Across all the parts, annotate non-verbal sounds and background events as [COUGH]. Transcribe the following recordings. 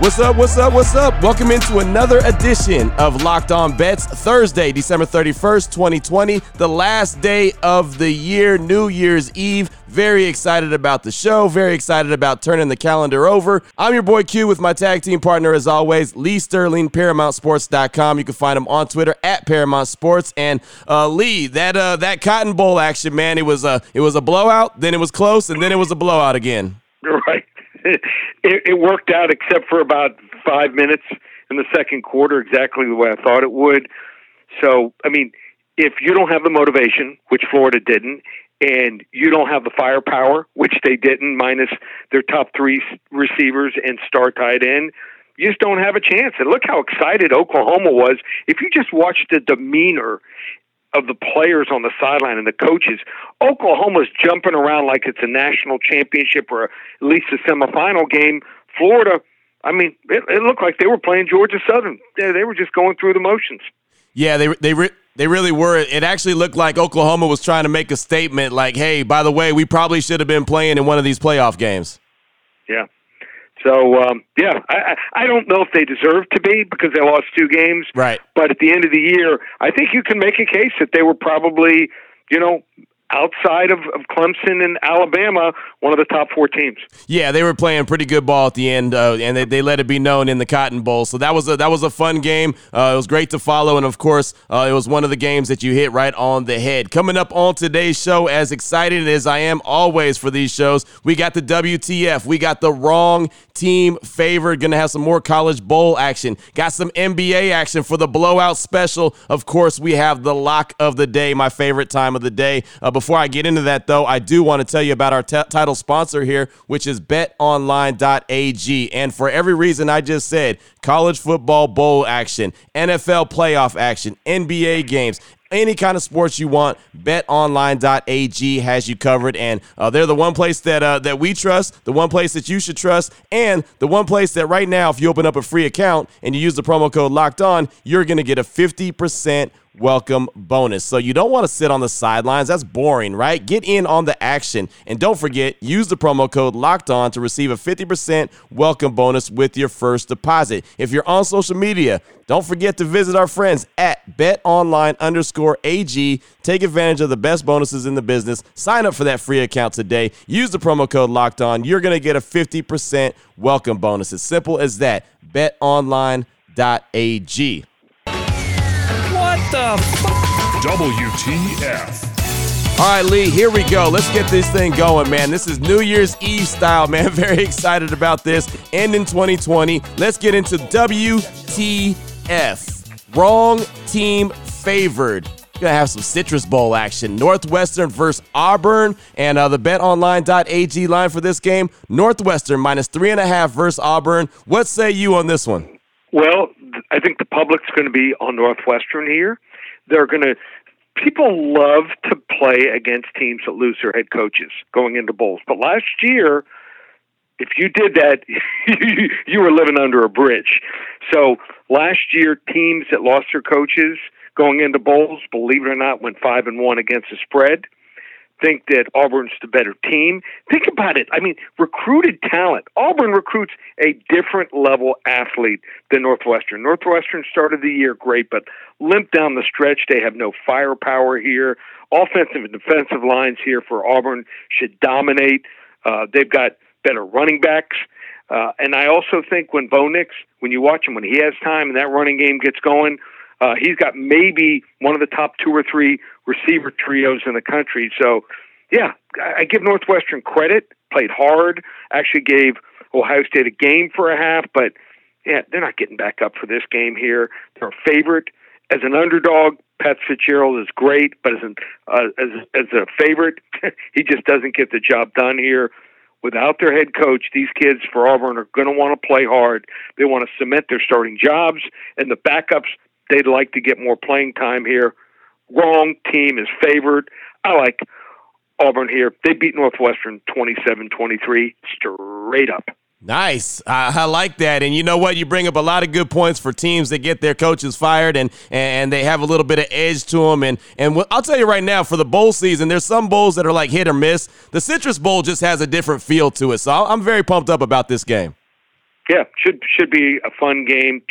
What's up? What's up? What's up? Welcome into another edition of Locked On Bets, Thursday, December 31st, 2020, the last day of the year, New Year's Eve. Very excited about the show. Very excited about turning the calendar over. I'm your boy Q with my tag team partner, as always, Lee Sterling, ParamountSports.com. You can find him on Twitter at Paramount Sports. And uh, Lee, that uh, that Cotton Bowl action, man, it was a it was a blowout. Then it was close, and then it was a blowout again. [LAUGHS] Right. [LAUGHS] it, it worked out except for about five minutes in the second quarter, exactly the way I thought it would. So, I mean, if you don't have the motivation, which Florida didn't, and you don't have the firepower, which they didn't, minus their top three receivers and star tight end, you just don't have a chance. And look how excited Oklahoma was. If you just watched the demeanor of the players on the sideline and the coaches, Oklahoma's jumping around like it's a national championship or at least a semifinal game. Florida, I mean, it, it looked like they were playing Georgia Southern. They, they were just going through the motions. Yeah, they they re- they really were. It actually looked like Oklahoma was trying to make a statement, like, "Hey, by the way, we probably should have been playing in one of these playoff games." Yeah. So um, yeah, I, I don't know if they deserve to be because they lost two games. Right. But at the end of the year, I think you can make a case that they were probably, you know, outside of, of Clemson and Alabama, one of the top four teams. Yeah, they were playing pretty good ball at the end, uh, and they, they let it be known in the Cotton Bowl. So that was a that was a fun game. Uh, it was great to follow, and of course, uh, it was one of the games that you hit right on the head. Coming up on today's show, as excited as I am always for these shows, we got the WTF, we got the wrong team favored. Going to have some more college bowl action. Got some NBA action for the blowout special. Of course, we have the lock of the day, my favorite time of the day. Uh, before I get into that, though, I do want to tell you about our t- title sponsor here, which is betonline.ag. And for every reason I just said, college football bowl action, NFL playoff action, NBA games, any kind of sports you want, betonline.ag has you covered. And uh, they're the one place that uh, that we trust, the one place that you should trust, and the one place that right now, if you open up a free account and you use the promo code locked on, you're going to get a 50% welcome bonus. So you don't want to sit on the sidelines. That's boring, right? Get in on the action. And don't forget, use the promo code locked on to receive a 50% welcome bonus with your first deposit. If you're on social media, don't forget to visit our friends at betonline underscore AG. Take advantage of the best bonuses in the business. Sign up for that free account today. Use the promo code locked on. You're going to get a 50% welcome bonus. As simple as that. betonline.ag. What the WTF. All right, Lee, here we go. Let's get this thing going, man. This is New Year's Eve style, man. [LAUGHS] Very excited about this. And in 2020. Let's get into WTF. Wrong team favored. Gonna have some Citrus Bowl action. Northwestern versus Auburn, and uh, the BetOnline.ag line for this game: Northwestern minus three and a half versus Auburn. What say you on this one? Well, I think the public's going to be on Northwestern here. They're going to. People love to play against teams that lose their head coaches going into bowls. But last year, if you did that, [LAUGHS] you were living under a bridge. So last year, teams that lost their coaches going into bowls, believe it or not, went five and one against the spread think that Auburn's the better team. Think about it. I mean, recruited talent. Auburn recruits a different level athlete than Northwestern. Northwestern started the year great, but limp down the stretch. They have no firepower here. Offensive and defensive lines here for Auburn should dominate. Uh, they've got better running backs. Uh, and I also think when Bo Nix, when you watch him, when he has time and that running game gets going, uh, he's got maybe one of the top two or three receiver trios in the country. So, yeah, I give Northwestern credit. Played hard. Actually, gave Ohio State a game for a half, but yeah, they're not getting back up for this game here. They're a favorite as an underdog. Pat Fitzgerald is great, but as an uh, as as a favorite, [LAUGHS] he just doesn't get the job done here. Without their head coach, these kids for Auburn are going to want to play hard. They want to cement their starting jobs, and the backups they'd like to get more playing time here. Wrong team is favored. I like Auburn here. They beat Northwestern 27-23 straight up. Nice. I, I, like that. And you know what? You bring up a lot of good points for teams that get their coaches fired and and they have a little bit of edge to them. And and I'll tell you right now, for the bowl season, there's some bowls that are like hit or miss. The Citrus Bowl just has a different feel to it. So I'm very pumped up about this game. Yeah, should should be a fun game.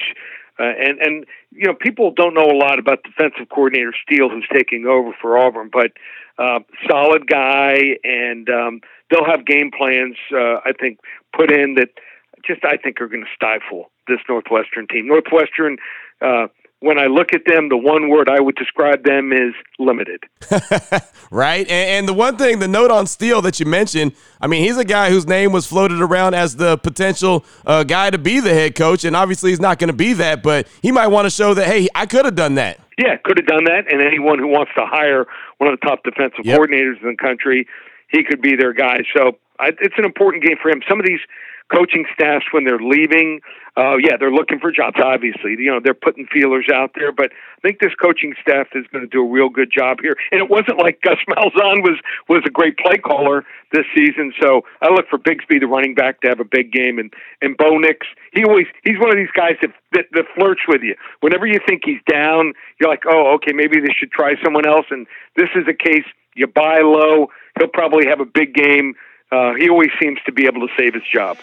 Uh, and and you know people don't know a lot about defensive coordinator Steele, who's taking over for Auburn, but uh, solid guy, and um, they'll have game plans. Uh, I think put in that just I think are going to stifle this Northwestern team. Northwestern. Uh, when I look at them, the one word I would describe them is limited. [LAUGHS] right. And, and, the one thing, the note on Steele that you mentioned, I mean, he's a guy whose name was floated around as the potential uh, guy to be the head coach. And obviously, he's not going to be that, but he might want to show that, hey, I could have done that. Yeah, could have done that. And anyone who wants to hire one of the top defensive yep. coordinators in the country, he could be their guy. So I, it's an important game for him. Some of these coaching staffs when they're leaving. Uh, yeah, they're looking for jobs. Obviously, you know they're putting feelers out there, but I think this coaching staff is going to do a real good job here. And it wasn't like Gus [LAUGHS] Malzahn was was a great play caller this season. So I look for Bigsby, the running back, to have a big game, and and Bo Nix. He always he's one of these guys that, that that flirts with you. Whenever you think he's down, you're like, oh, okay, maybe they should try someone else. And this is a case you buy low. He'll probably have a big game uh, he always seems to be able to save his job.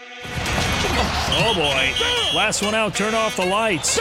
Oh boy. Last one out, turn off the lights.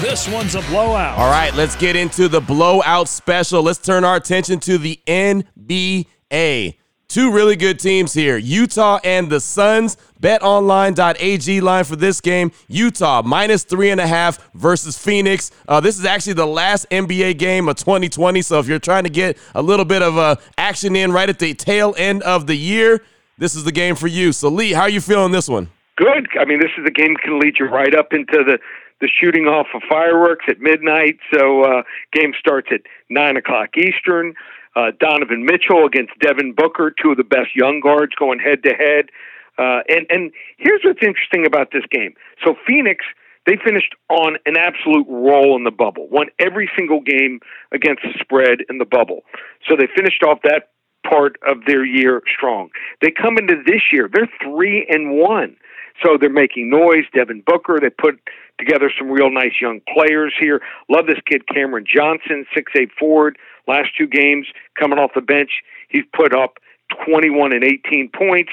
This one's a blowout. All right, let's get into the blowout special. Let's turn our attention to the NBA. Two really good teams here Utah and the Suns. BetOnline.ag line for this game Utah minus three and a half versus Phoenix. Uh, this is actually the last NBA game of 2020. So if you're trying to get a little bit of uh, action in right at the tail end of the year, this is the game for you. So, Lee, how are you feeling this one? Good. I mean, this is a game that can lead you right up into the the shooting off of fireworks at midnight. So, uh, game starts at nine o'clock Eastern. Uh, Donovan Mitchell against Devin Booker, two of the best young guards going head to head. And and here's what's interesting about this game. So Phoenix, they finished on an absolute roll in the bubble, won every single game against the spread in the bubble. So they finished off that part of their year strong. They come into this year, they're three and one. So they're making noise. Devin Booker, they put together some real nice young players here. Love this kid, Cameron Johnson, six eight forward. Last two games coming off the bench, he's put up 21 and 18 points.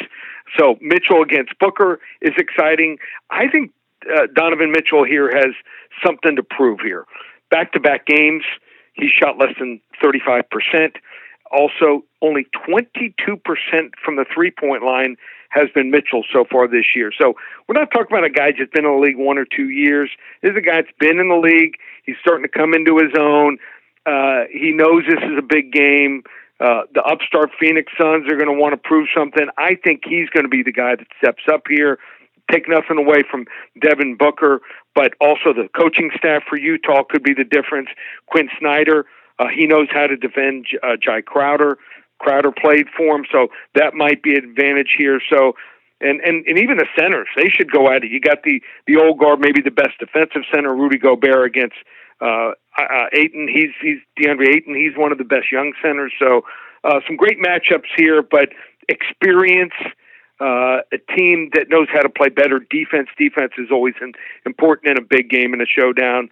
So Mitchell against Booker is exciting. I think uh, Donovan Mitchell here has something to prove here. Back to back games, he shot less than 35%. Also, only 22% from the three point line has been Mitchell so far this year. So we're not talking about a guy that's been in the league one or two years. This is a guy that's been in the league. He's starting to come into his own. Uh, he knows this is a big game. Uh, the upstart Phoenix Suns are going to want to prove something. I think he's going to be the guy that steps up here. Take nothing away from Devin Booker, but also the coaching staff for Utah could be the difference. Quin Snyder, uh, he knows how to defend uh, Jae Crowder. Crowder played for him, so that might be an advantage here. So, and and and even the centers, they should go at it. You got the the old guard, maybe the best defensive center, Rudy Gobert against uh, uh, Ayton. He's he's DeAndre Ayton. He's one of the best young centers. So, uh, some great matchups here, but experience. Uh, a team that knows how to play better defense. Defense is always an, important in a big game in a showdown.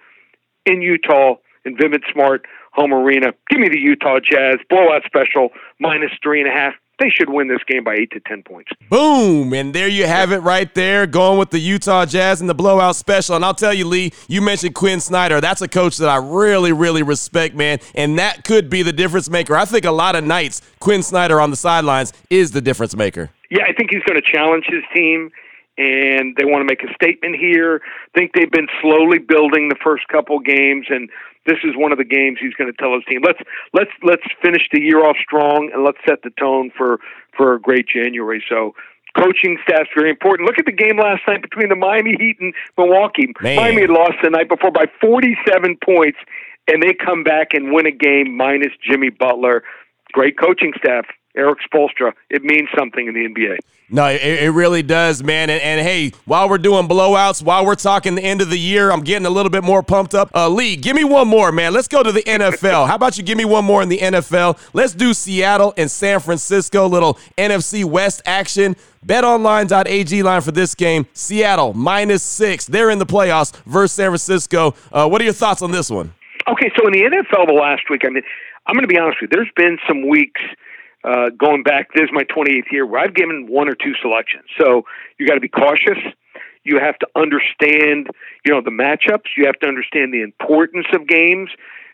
In Utah, in Vivint Smart, home arena. Give me the Utah Jazz blowout special minus three and a half. They should win this game by eight to ten points. Boom! And there you have it right there, going with the Utah Jazz and the blowout special. And I'll tell you, Lee, you mentioned Quin Snyder. That's a coach that I really, really respect, man. And that could be the difference maker. I think a lot of nights, Quin Snyder on the sidelines is the difference maker. Yeah, I think he's going to challenge his team and they want to make a statement here. I think they've been slowly building the first couple games, and this is one of the games he's going to tell his team let's let's let's finish the year off strong and let's set the tone for for a great January. So coaching staff's very important. Look at the game last night between the Miami Heat and Milwaukee. Man. Miami had lost the night before by 47 points, and they come back and win a game minus Jimmy Butler. Great coaching staff. Erik Spoelstra, it means something in the NBA. No, it, it really does, man. And, and, hey, while we're doing blowouts, while we're talking the end of the year, I'm getting a little bit more pumped up. Uh, Lee, give me one more, man. Let's go to the NFL. How about you give me one more in the NFL? Let's do Seattle and San Francisco, little NFC West action. BetOnline.ag line for this game: Seattle minus six. They're in the playoffs versus San Francisco. Uh, what are your thoughts on this one? Okay, so in the NFL the last week, I mean, I'm going to be honest with you. There's been some weeks uh, going back. This is my 28th year where I've given one or two selections. So you got to be cautious. You have to understand, you know, the matchups. You have to understand the importance of games.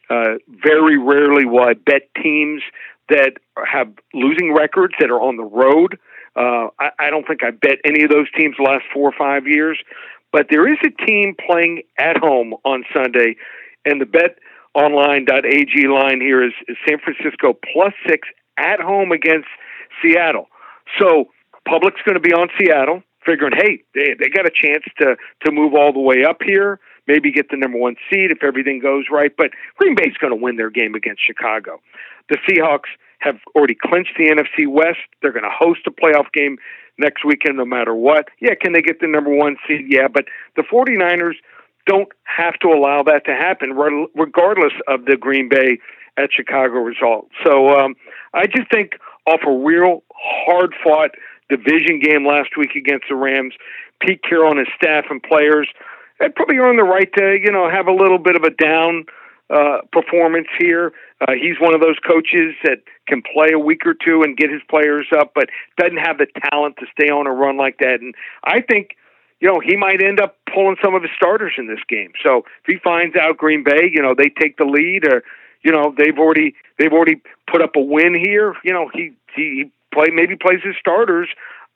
Uh, very rarely will I bet teams that have losing records that are on the road. Uh, I, I don't think I bet any of those teams the last four or five years. But there is a team playing at home on Sunday, and the bet online.ag line here is, is San Francisco plus six at home against Seattle. So public's going to be on Seattle, figuring, hey, they they got a chance to to move all the way up here, maybe get the number one seed if everything goes right. But Green Bay's going to win their game against Chicago. The Seahawks have already clinched the NFC West. They're going to host a playoff game next weekend no matter what. Yeah, can they get the number one seed? Yeah, but the 49ers don't have to allow that to happen, regardless of the Green Bay at Chicago result. So um, I just think off a real hard fought division game last week against the Rams, Pete Carroll and his staff and players they probably earned the right to you know have a little bit of a down uh, performance here. Uh, he's one of those coaches that can play a week or two and get his players up, but doesn't have the talent to stay on a run like that. And I think you know, he might end up pulling some of his starters in this game. So if he finds out Green Bay, you know, they take the lead or you know they've already they've already put up a win here. You know he he play maybe plays his starters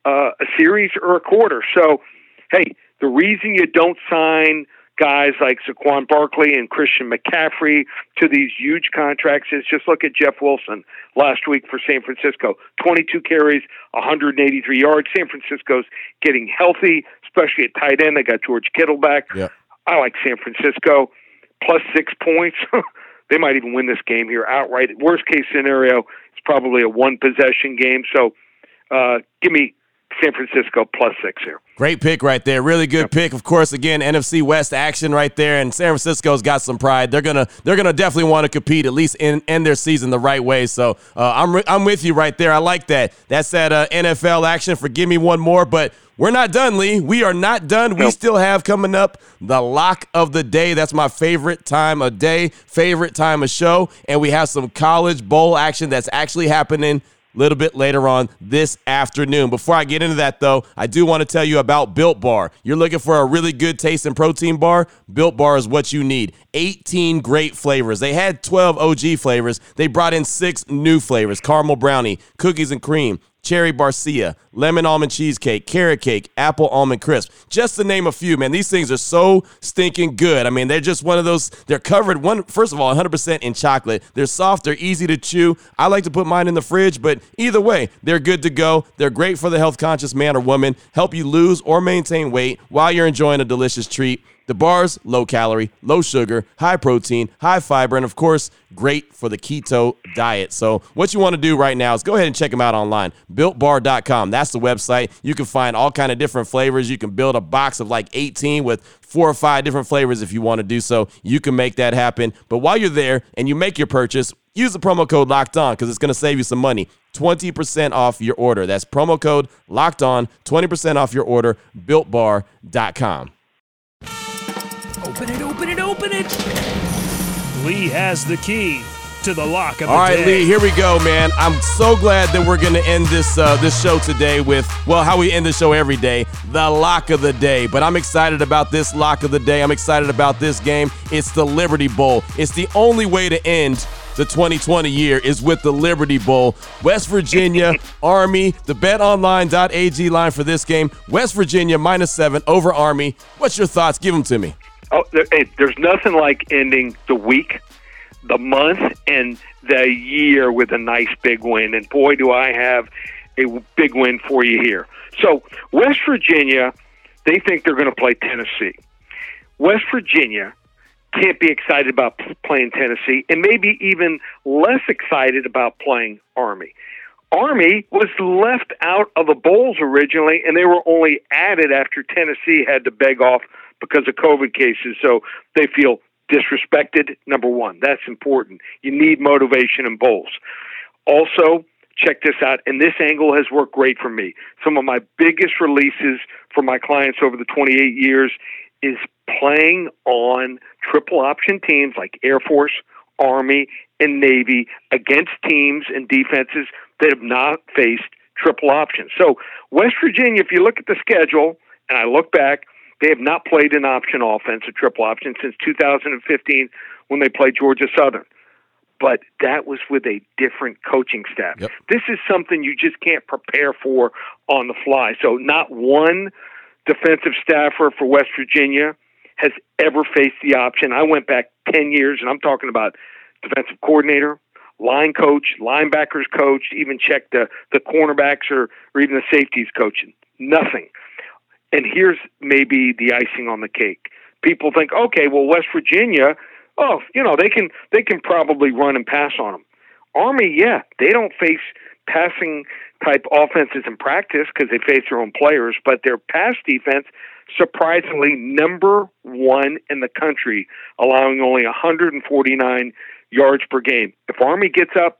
uh, a series or a quarter. So hey, the reason you don't sign guys like Saquon Barkley and Christian McCaffrey to these huge contracts is just look at Jeff Wilson last week for San Francisco. 22 carries, 183 yards. San Francisco's getting healthy, especially at tight end. They got George Kittle back. Yeah. I like San Francisco plus six points. [LAUGHS] They might even win this game here outright. Worst case scenario, it's probably a one possession game. So uh, give me San Francisco plus six here. Great pick right there. Really good yep. pick. Of course, again, NFC West action right there, and San Francisco's got some pride. They're gonna they're gonna definitely want to compete at least in end their season the right way. So uh, I'm re- I'm with you right there. I like that. That's that uh, NFL action. Forgive me one more, but we're not done, Lee. We are not done. We still have coming up the lock of the day. That's my favorite time of day, favorite time of show, and we have some college bowl action that's actually happening little bit later on this afternoon. Before I get into that, though, I do want to tell you about Built Bar. You're looking for a really good taste and protein bar? Built Bar is what you need. 18 great flavors. They had 12 OG flavors. They brought in six new flavors caramel brownie, cookies and cream, cherry barcia, lemon almond cheesecake, carrot cake, apple almond crisp. Just to name a few, man. These things are so stinking good. I mean, they're just one of those. They're covered one first of all 100% in chocolate. They're soft. They're easy to chew. I like to put mine in the fridge, but either way, they're good to go. They're great for the health conscious man or woman. Help you lose or maintain weight while you're enjoying a delicious treat. The bars, low calorie, low sugar, high protein, high fiber, and of course, great for the keto diet. So, what you want to do right now is go ahead and check them out online. BuiltBar.com. That's the website. You can find all kind of different flavors. You can build a box of like 18 with four or five different flavors if you want to do so. You can make that happen. But while you're there and you make your purchase, use the promo code locked on because it's going to save you some money 20% off your order that's promo code locked on 20% off your order builtbar.com it. Lee has the key to the lock of All right, day. All right, Lee, here we go, man. I'm so glad that we're going to end this uh, this show today with well, how we end the show every day, the lock of the day. But I'm excited about this lock of the day. I'm excited about this game. It's the Liberty Bowl. It's the only way to end the 2020 year is with the Liberty Bowl. West Virginia [LAUGHS] Army, the betonline.ag line for this game. West Virginia minus seven over Army. What's your thoughts? Give them to me. Oh, hey, there's nothing like ending the week, the month, and the year with a nice big win. And boy, do I have a big win for you here. So, West Virginia, they think they're going to play Tennessee. West Virginia can't be excited about playing Tennessee, and maybe even less excited about playing Army. Army was left out of the bowls originally, and they were only added after Tennessee had to beg off because of COVID cases. So they feel disrespected. Number one, that's important. You need motivation in bowls. Also, check this out, and this angle has worked great for me. Some of my biggest releases for my clients over the 28 years is playing on triple option teams like Air Force, Army, and Navy against teams and defenses that have not faced triple options. So, West Virginia, if you look at the schedule, and I look back, they have not played an option offense, a triple option, since 2015 when they played Georgia Southern. But that was with a different coaching staff. Yep. This is something you just can't prepare for on the fly. So, not one defensive staffer for West Virginia has ever faced the option. I went back 10 years, and I'm talking about defensive coordinator, line coach, linebackers coach, even check the, the cornerbacks or, or even the safeties coaching. Nothing. And here's maybe the icing on the cake. People think, okay, well, West Virginia, oh, you know, they can they can probably run and pass on them. Army, yeah, they don't face passing type offenses in practice because they face their own players, but their pass defense surprisingly number one in the country, allowing only 149 yards per game. If Army gets up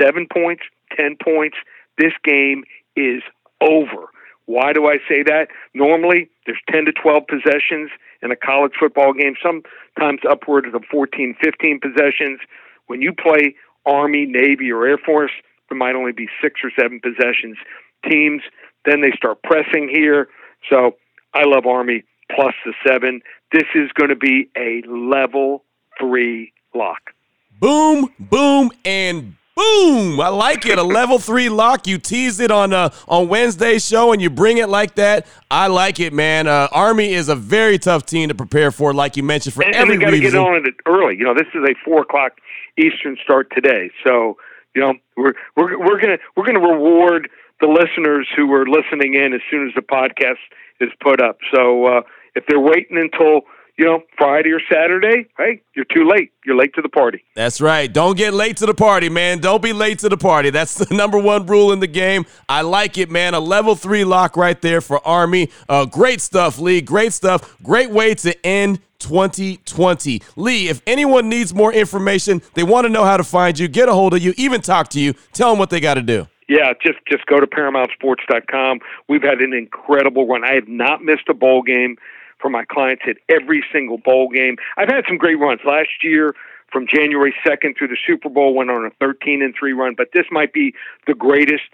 seven points, ten points, this game is over. Why do I say that? Normally, there's 10 to 12 possessions in a college football game, sometimes upwards of 14, 15 possessions. When you play Army, Navy, or Air Force, there might only be six or seven possessions. Teams, then they start pressing here. So I love Army plus the seven. This is going to be a level three lock. Boom, boom, and boom. I like it. A level three lock. You tease it on uh, on Wednesday's show and you bring it like that. I like it, man. Uh, Army is a very tough team to prepare for, like you mentioned, for and, every and they got to get on it early. You know, this is a four o'clock Eastern start today, so you know we're we're we're gonna we're gonna reward the listeners who are listening in as soon as the podcast is put up. So uh, if they're waiting until you know Friday or Saturday, hey, you're too late. You're late to the party. That's right. Don't get late to the party, man. Don't be late to the party. That's the [LAUGHS] number one rule in the game. I like it, man. A level three lock right there for Army. Uh, great stuff, Lee. Great stuff. Great way to end 2020. Lee, if anyone needs more information, they want to know how to find you, get a hold of you, even talk to you, tell them what they got to do. Yeah, just just go to ParamountSports.com. We've had an incredible run. I have not missed a bowl game for my clients at every single bowl game. I've had some great runs last year. From January 2nd through the Super Bowl, went on a 13 and 3 run, but this might be the greatest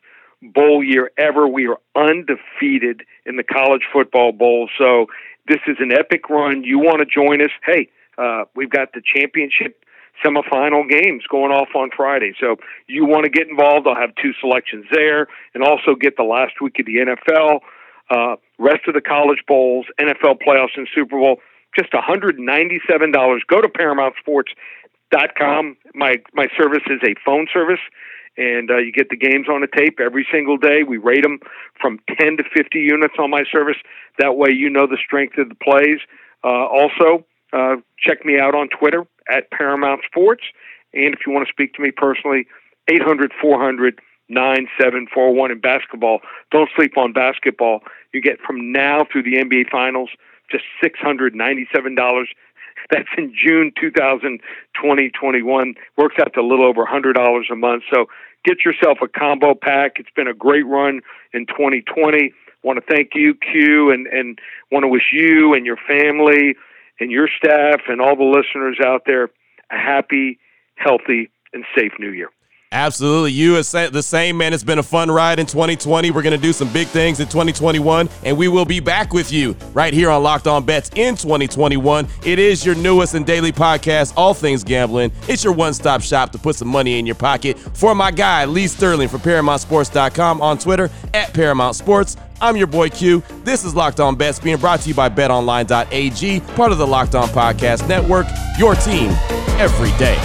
bowl year ever. We are undefeated in the college football bowl. So this is an epic run. You want to join us? Hey, uh, we've got the championship semifinal games going off on Friday. So you want to get involved? I'll have two selections there, and also get the last week of the NFL, uh, rest of the college bowls, NFL playoffs, and Super Bowl. Just $197. Go to ParamountSports.com. My my service is a phone service and uh, you get the games on a tape every single day. We rate them from 10 to 50 units on my service. That way, you know the strength of the plays. Uh, also, uh, check me out on Twitter at Paramount Sports. And if you want to speak to me personally, 800 400 9741 in basketball. Don't sleep on basketball. You get from now through the NBA Finals just $697. [LAUGHS] That's in June 2020 21. Works out to a little over $100 a month. So get yourself a combo pack. It's been a great run in 2020. Want to thank you, Q, and, and want to wish you and your family and your staff and all the listeners out there a happy, healthy, and safe new year. Absolutely. You is the same, man. It's been a fun ride in 2020. We're going to do some big things in 2021, and we will be back with you right here on Locked On Bets in 2021. It is your newest and daily podcast, All Things Gambling. It's your one stop shop to put some money in your pocket. For my guy, Lee Sterling from ParamountSports.com on Twitter at Paramount Sports. I'm your boy Q. This is Locked On Bets being brought to you by BetOnline.ag, part of the Locked On Podcast Network, your team every day.